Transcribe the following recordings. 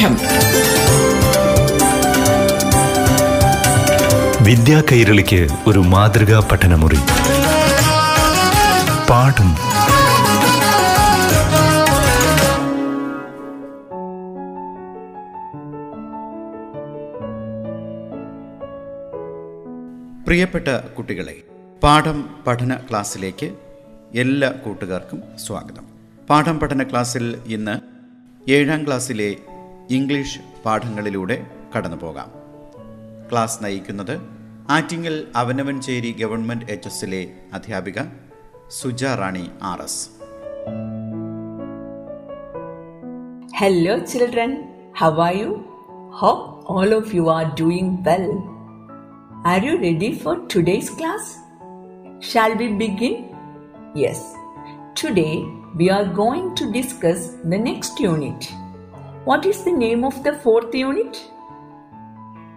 പാഠം വിദ്യാ കൈരളിക്ക് ഒരു മാതൃകാ പഠനമുറി. പാഠം. പ്രിയപ്പെട്ട കുട്ടികളെ പാഠം പഠന ക്ലാസ്സിലേക്ക് എല്ലാ കൂട്ടുകാർക്കും സ്വാഗതം. പാഠം പഠന ക്ലാസ്സിൽ ഇന്ന് ഏഴാം ക്ലാസ്സിലെ ഇംഗ്ലീഷ് പാഠങ്ങളിലൂടെ കടന്നു പോകാം ക്ലാസ് നയിക്കുന്നത് Attingal Avanavancheri government H S അധ്യാപിക Suja Rani R S. Hello children how are you hope all of you are doing well are you ready for today's class shall be begin yes today we are going to discuss the next unit What is the name of the fourth unit?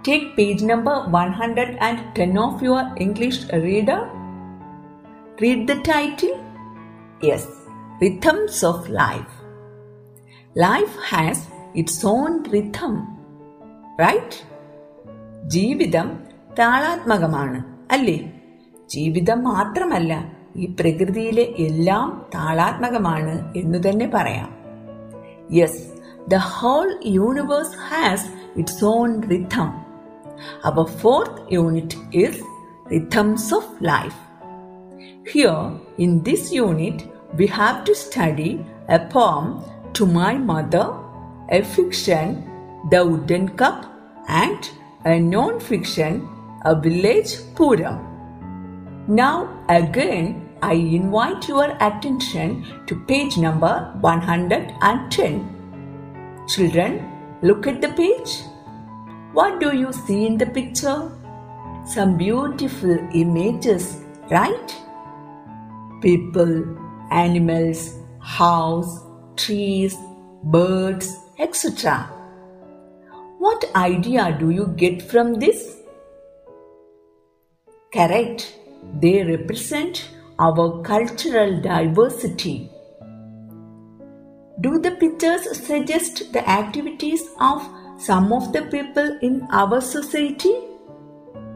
Take page number 110 of your English reader. Read the title. Yes, Rhythms of Life. Life has its own rhythm, right? ജീവിതം താളാത്മകമാണ് അല്ലേ ജീവിതം മാത്രമല്ല ഈ പ്രകൃതിയിലെ എല്ലാം താളാത്മകമാണ് എന്നു തന്നെ പറയാം yes The whole universe has its own rhythm. Our fourth unit is Rhythms of Life. Here, in this unit, we have to study a poem to my mother, a fiction, The Wooden Cup, and a non fiction, A Village Puram. Now, again, I invite your attention to page number 110. Children, look at the page. What do you see in the picture? Some beautiful images, right? people, animals, house, trees, birds, etc. What idea do you get from this? Correct. They represent our cultural diversity. Do the pictures suggest the activities of some of the people in our society?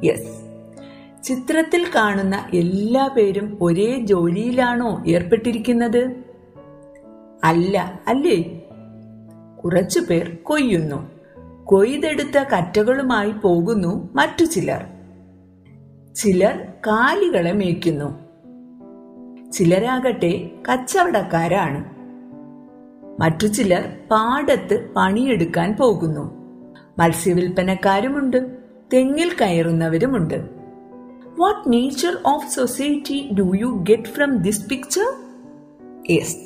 Yes. ചിത്രത്തിൽ കാണുന്ന എല്ലാ പേരും ഒരേ ജോലിയിലാണോ ഏർപ്പെട്ടിരിക്കുന്നത്? അല്ല അല്ലേ? കുറച്ചു പേർ കൊയ്യുന്നു. കൊയ്തെടുത്ത കറ്റകളുമായി പോകുന്നു മറ്റു ചിലർ. ചിലർ കാലികളെ മേയ്ക്കുന്നു. ചിലരാകട്ടെ കച്ചവടക്കാരാണ്. മറ്റു ചിലർ പാടത്ത് പണിയെടുക്കാൻ പോകുന്നു. മത്സ്യവിൽപ്പനക്കാരുമുണ്ട്. തെങ്ങിൽ കയറുന്നവരുമുണ്ട്. What nature of society do you get from this picture yes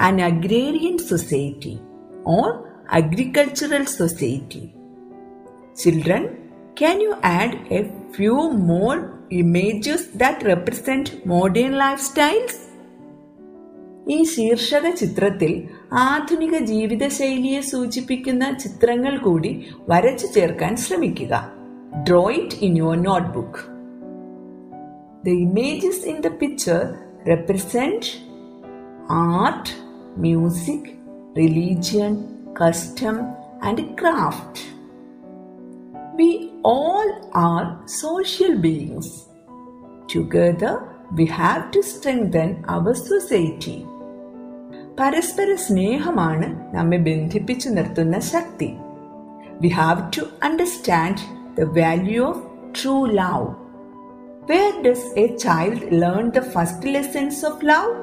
an agrarian society or agricultural society children can you add a few more images that represent modern life styles ഈ ശീർഷക ചിത്രത്തിൽ ആധുനിക ജീവിതശൈലിയെ സൂചിപ്പിക്കുന്ന ചിത്രങ്ങൾ കൂടി വരച്ചു ചേർക്കാൻ ശ്രമിക്കുക. Draw it in your notebook the images in the picture represent art music religion custom and craft we all are social beings together we have to strengthen our society പരസ്പര സ്നേഹമാണ് നമ്മെ ബന്ധിപ്പിച്ചു നിർത്തുന്ന ശക്തി we have to understand the value of true love Where does a child learn the first lessons of love?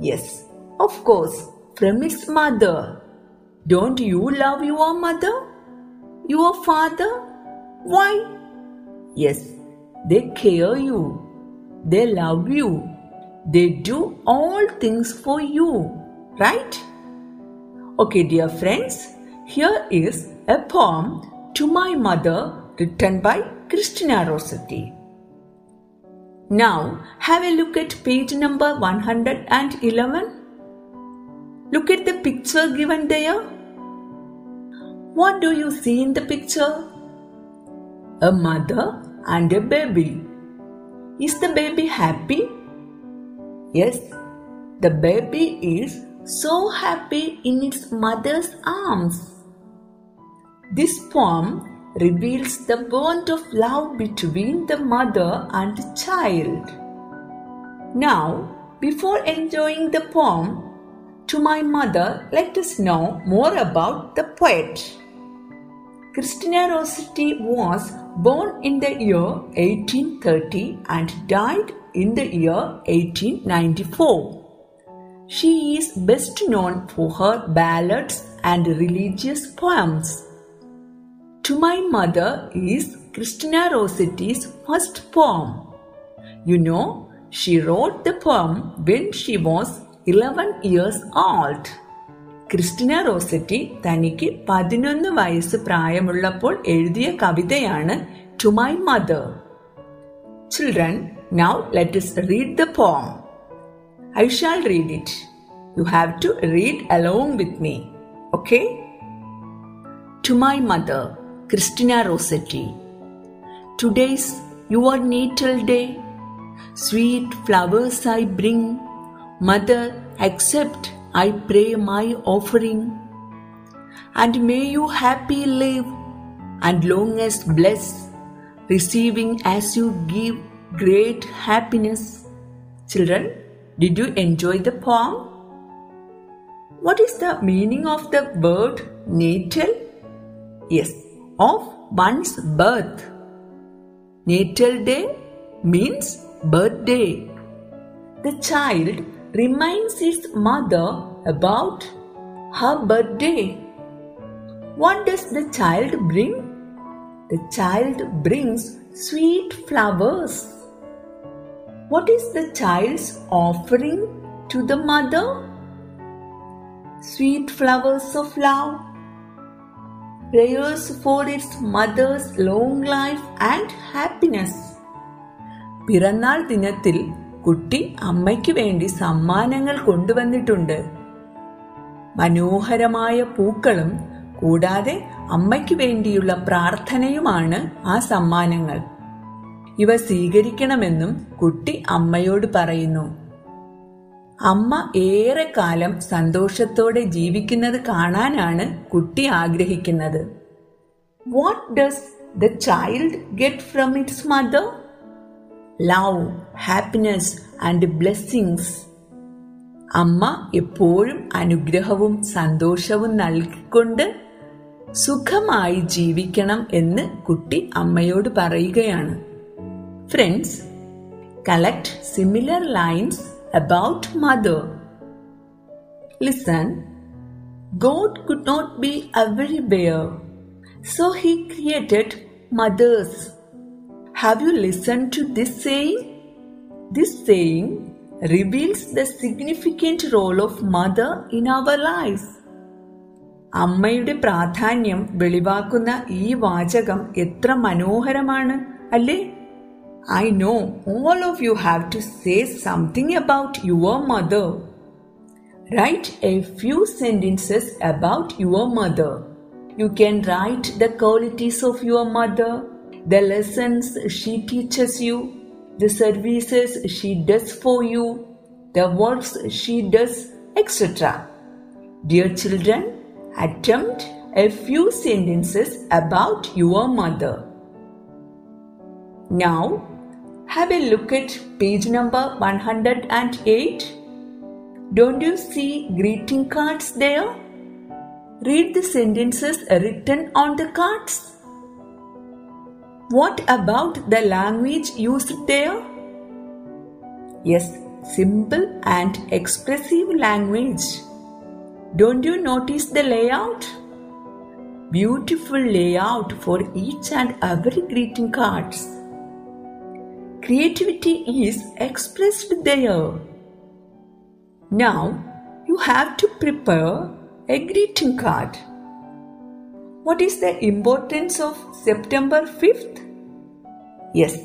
Yes, of course, from his mother. Don't you love your mother? Your father? Why? Yes, they care you. They love you. They do all things for you. Right? Okay, dear friends, here is a poem to my mother written by Christina Rossetti. Now, have a look at page number 111. Look at the picture given there. What do you see in the picture? A mother and a baby. Is the baby happy? Yes, the baby is so happy in its mother's arms. This poem reveals the bond of love between the mother and the child. Now, before enjoying the poem, to my mother, let us know more about the poet. Christina Rossetti was born in the year 1830 and died in the year 1894. She is best known for her ballads and religious poems. To My Mother is Christina Rossetti's first poem. You know, she wrote the poem when she was 11 years old. Christina Rossetti തനിക്ക് പതിനൊന്ന് വയസ്സ് പ്രായമുള്ളപ്പോൾ എഴുതിയ കവിതയാണ് to my mother children now let us read the poem I shall read it. You have to read along with me. Okay? To my mother, Christina Rossetti. Today's your natal day. Sweet flowers I bring. Mother, accept, I pray, my offering. And may you happy live and long as bless, receiving as you give great happiness. Children, did you enjoy the poem what is the meaning of the word natal yes of one's birth natal day means birthday the child reminds his mother about her birthday. What does the child bring? The child brings sweet flowers. What is the child's offering to the mother? Sweet flowers of love. Prayers for its mother's long life and happiness. പിറന്നാൾ ദിനത്തിൽ കുട്ടി അമ്മയ്ക്ക് വേണ്ടി സമ്മാനങ്ങൾ കൊണ്ടുവന്നിട്ടുണ്ട് മനോഹരമായ പൂക്കളും കൂടാതെ അമ്മയ്ക്ക് വേണ്ടിയുള്ള പ്രാർത്ഥനയുമാണ് ആ സമ്മാനങ്ങൾ ഇവ സ്വീകരിക്കണമെന്നും കുട്ടി അമ്മയോട് പറയുന്നു. അമ്മ ഏറെ കാലം സന്തോഷത്തോടെ ജീവിക്കുന്നത് കാണാനാണ് കുട്ടി ആഗ്രഹിക്കുന്നത്. What does the child get from its mother love happiness and blessings അമ്മ എപ്പോഴും അനുഗ്രഹവും സന്തോഷവും നൽകിക്കൊണ്ട് സുഖമായി ജീവിക്കണം എന്ന് കുട്ടി അമ്മയോട് പറയുകയാണ്. Friends collect similar lines about mother listen God could not be everywhere so he created mothers Have you listened to this saying? This saying reveals the significant role of mother in our lives. അമ്മയുടെ പ്രാധാന്യം വെളിവാക്കുന്ന ഈ വാചകം എത്ര മനോഹരമാണ് അല്ലേ I know all of you have to say something about your mother. Write a few sentences about your mother. You can write the qualities of your mother, the lessons she teaches you, the services she does for you, the works she does, etc. Dear children, attempt a few sentences about your mother. Now, have a look at page number 108. Don't you see greeting cards there? Read the sentences written on the cards. What about the language used there? Yes, simple and expressive language. Don't you notice the layout? Beautiful layout for each and every greeting cards. Creativity is expressed there. Now you have to prepare a greeting card. What is the importance of September 5th? Yes,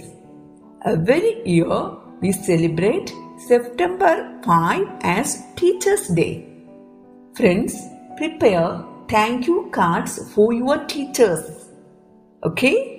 every year we celebrate September 5 as Teachers' Day. Friends, prepare thank you cards for your teachers. Okay?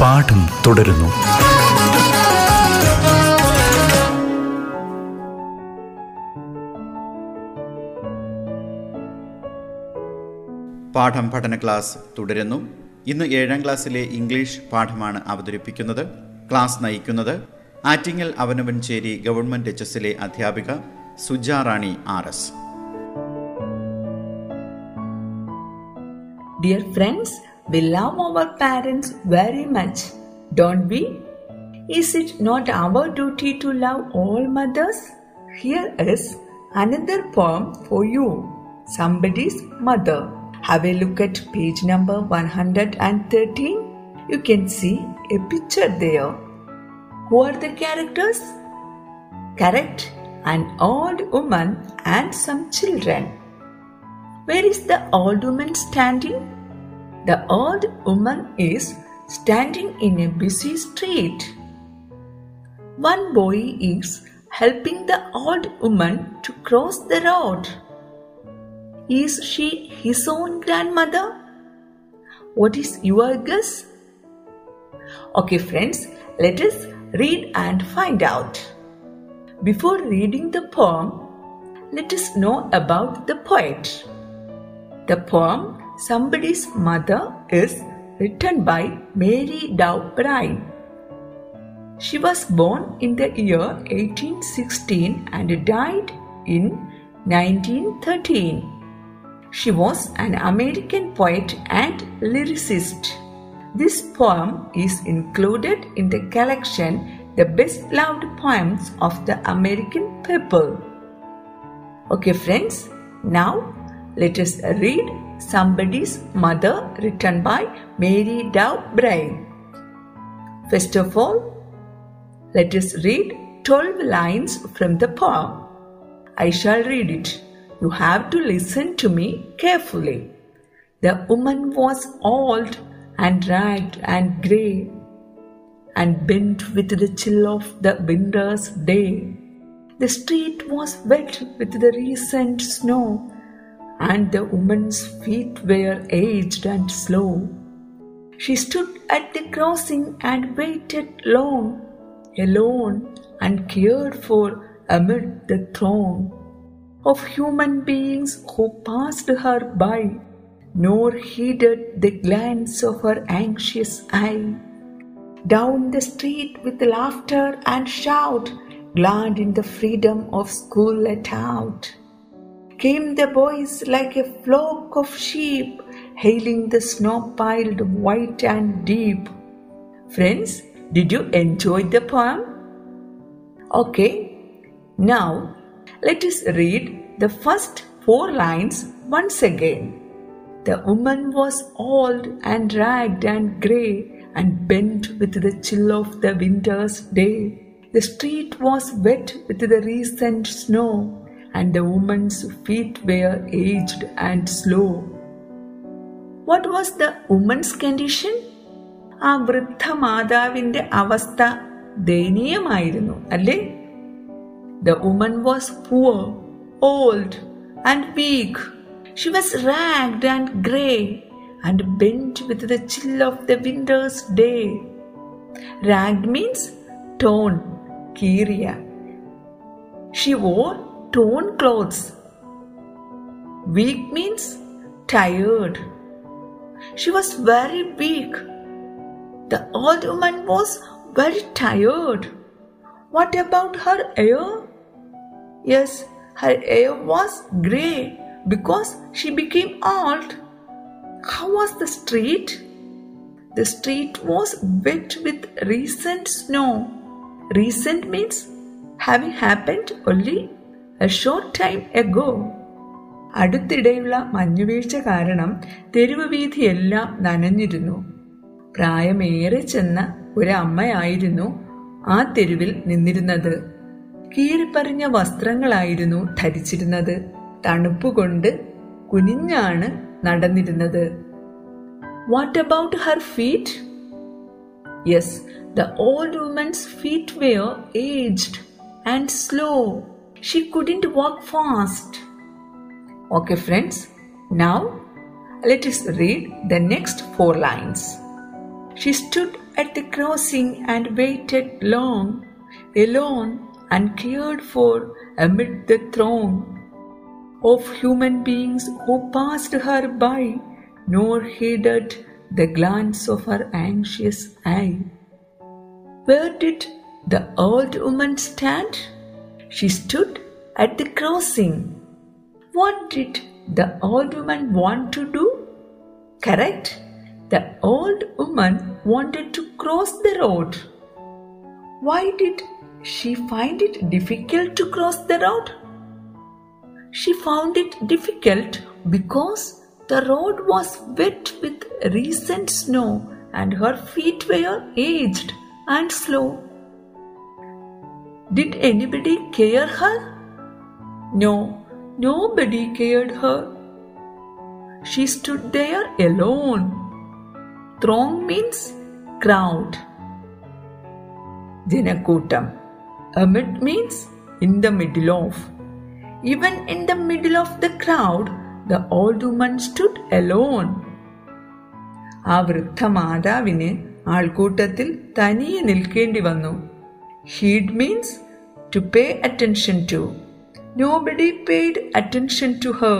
പാഠം തുടരുന്നു. പാഠം പഠന class തുടരുന്നു. ഇന്ന് ഏഴാം ക്ലാസ്സിലെ English പാഠമാണ് അവതരിപ്പിക്കുന്നത്. ക്ലാസ് നയിക്കുന്നത് ആറ്റിങ്ങൽ അവനവൻചേരി ഗവൺമെന്റ് എച്ച് എസിലെ അധ്യാപിക Sujarani R S. Dear friends, we love our parents very much, don't we? Is it not our duty to love all mothers? Here is another poem for you Somebody's Mother. Have a look at page number 113. You can see a picture there. Who are the characters? Correct, an old woman and some children. Where is the old woman standing? The old woman is standing in a busy street. One boy is helping the old woman to cross the road. Is she his own grandmother? What is your guess? Okay, friends, let us read and find out. Before reading the poem, let us know about the poet. The poem Somebody's Mother is written by Mary Dow Brine. She was born in the year 1816 and died in 1913. She was an American poet and lyricist. This poem is included in the collection The Best Loved Poems of the American People. Okay, friends, now let us read Somebody's Mother written by Mary Dow Brine. First of all, let us read 12 lines from the poem. I shall read it. You have to listen to me carefully. The woman was old and ragged and grey and bent with the chill of the winter's day. The street was wet with the recent snow, and the woman's feet were aged and slow. She stood at the crossing and waited long, alone and cared for amid the throng of human beings who passed her by, nor heeded the glance of her anxious eye. Down the street with laughter and shout, glad in the freedom of school let out, came the boys like a flock of sheep, hailing the snow piled white and deep. Friends, did you enjoy the poem? Okay, now let us read the first four lines once again. The woman was old and ragged and grey and bent with the chill of the winter's day. The street was wet with the recent snow, and the woman's feet were aged and slow. What was the woman's condition? ആ വൃദ്ധ മാതാവിന്റെ അവസ്ഥ ദയനീയമായിരുന്നു അല്ലേ the woman was poor old and weak she was ragged and grey and bent with the chill of the winter's day ragged means torn കീറിയ she wore torn clothes. Weak means tired. She was very weak. The old woman was very tired. What about her hair? Yes, her hair was grey because she became old. How was the street? The street was wet with recent snow. Recent means having happened only a short time ago. അടുത്തിടെയുള്ള മഞ്ഞുവീഴ്ച കാരണം തെരുവ് വീതിയെല്ലാം നനഞ്ഞിരുന്നു. പ്രായമേറെ ചെന്ന ഒരമ്മയായിരുന്നു ആ തെരുവിൽ നിന്നിരുന്നത്. കീറിപ്പറിഞ്ഞ വസ്ത്രങ്ങളായിരുന്നു ധരിച്ചിരുന്നത്. തണുപ്പുകൊണ്ട് കുനിഞ്ഞാണ് നടന്നിരുന്നത്. What about her feet yes the old woman's feet were aged and slow She couldn't walk fast. Okay, friends, now let us read the next four lines. She stood at the crossing and waited long, alone, and cared for amid the throng of human beings who passed her by, nor heeded the glance of her anxious eye. Where did the old woman stand? She stood at the crossing. What did the old woman want to do? Correct. The old woman wanted to cross the road. Why did she find it difficult to cross the road? She found it difficult because the road was wet with recent snow and her feet were aged and slow. Did anybody care her? No, nobody cared her. She stood there alone. Throng means crowd. Janakootam. Amid means in the middle of. Even in the middle of the crowd, the old woman stood alone. ആ വൃദ്ധ മാതാവിന് ആൾക്കൂട്ടത്തിൽ തനിയെ നിൽക്കേണ്ടി വന്നു heed means to pay attention to know buddy paid attention to Har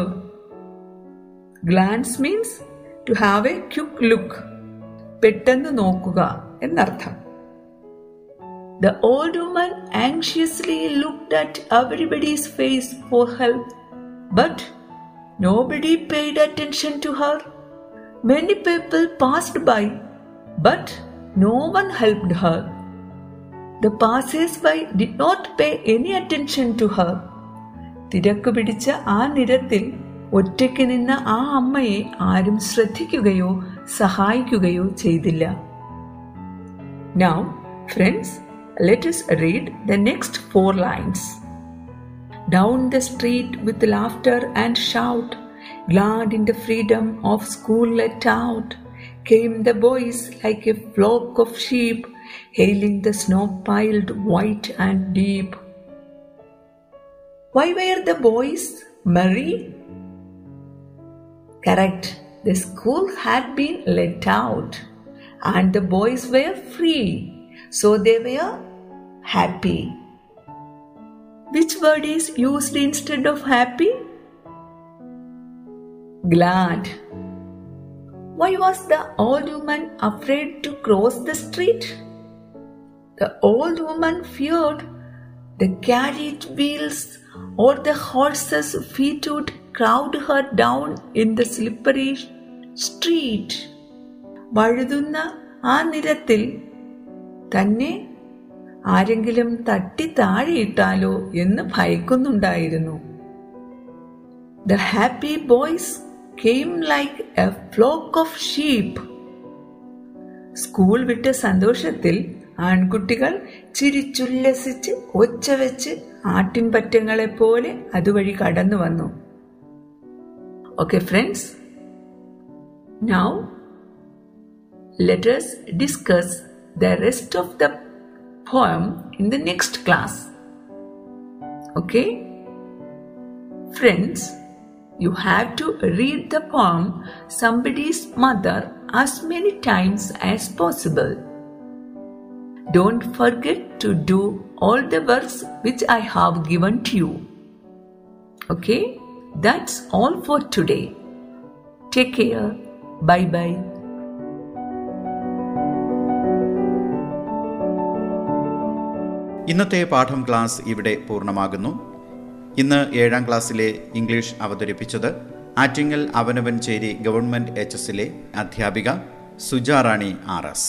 glance means to have A quick look പെട്ടെന്ന് നോക്കുക എന്നർത്ഥം The old woman anxiously looked at everybody's face for help, but nobody paid attention to her. Many people passed by, but no one helped her. The passers-by did not pay any attention to her. തിരക്ക് പിടിച്ച ആ നിരത്തിൽ ഒറ്റയ്ക്ക് നിന്ന ആ അമ്മയെ ആരും ശ്രദ്ധിക്കുകയോ സഹായിക്കുകയോ ചെയ്തില്ല Now, friends, let us read the next four lines. Down the street with laughter and shout, glad in the freedom of school let out, came the boys like a flock of sheep, hailing the snow piled white and deep. Why were the boys merry? Correct, the school had been let out and the boys were free, so they were happy. Which word is used instead of happy? Glad. Why was the old woman afraid to cross the street? The old woman feared the carriage wheels or the horses' feet would crowd her down in the slippery street. വഴുതുന്ന ആ നിരത്തിൽ തന്നെ ആരെങ്കിലും തട്ടി താഴെയിട്ടാലോ എന്ന് ഭയക്കുന്നുണ്ടായിരുന്നു the happy boys came like a flock of sheep school വിട്ട സന്തോഷത്തിൽ ആൺകുട്ടികൾ ചിരിച്ചുല്ലസിച്ച് ഒച്ച വെച്ച് ആട്ടിൻപറ്റങ്ങളെ പോലെ അതുവഴി കടന്നു വന്നു okay friends now us discuss the rest of the poem in the next class. Okay? Friends, you have to read the poem Somebody's Mother as many times as possible. Don't forget to do all the works which I have given to you. Okay? That's all for today. Take care. Bye bye. ഇന്നത്തെ പാഠം class ഇവിടെ പൂർണമാകുന്നു ഇന്ന് ഏഴാം ക്ലാസ്സിലെ English അവതരിപ്പിച്ചത് ആറ്റിങ്ങൽ അവനവൻ ചേരി government H എസിലെ അധ്യാപിക സുജാറാണി ആർ എസ്